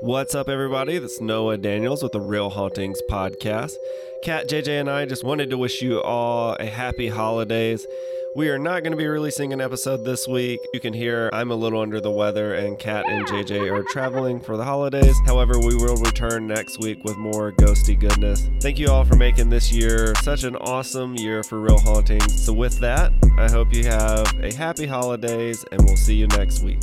What's up, everybody? This is Noah Daniels with the Real Hauntings podcast. Kat, JJ, and I just wanted to wish you all a happy holidays. We are not going to be releasing an episode this week. You can hear I'm a little under the weather, and Kat and JJ are traveling for the holidays. However, we will return next week with more ghosty goodness. Thank you all for making this year such an awesome year for Real Hauntings. So, with that, I hope you have a happy holidays, and we'll see you next week.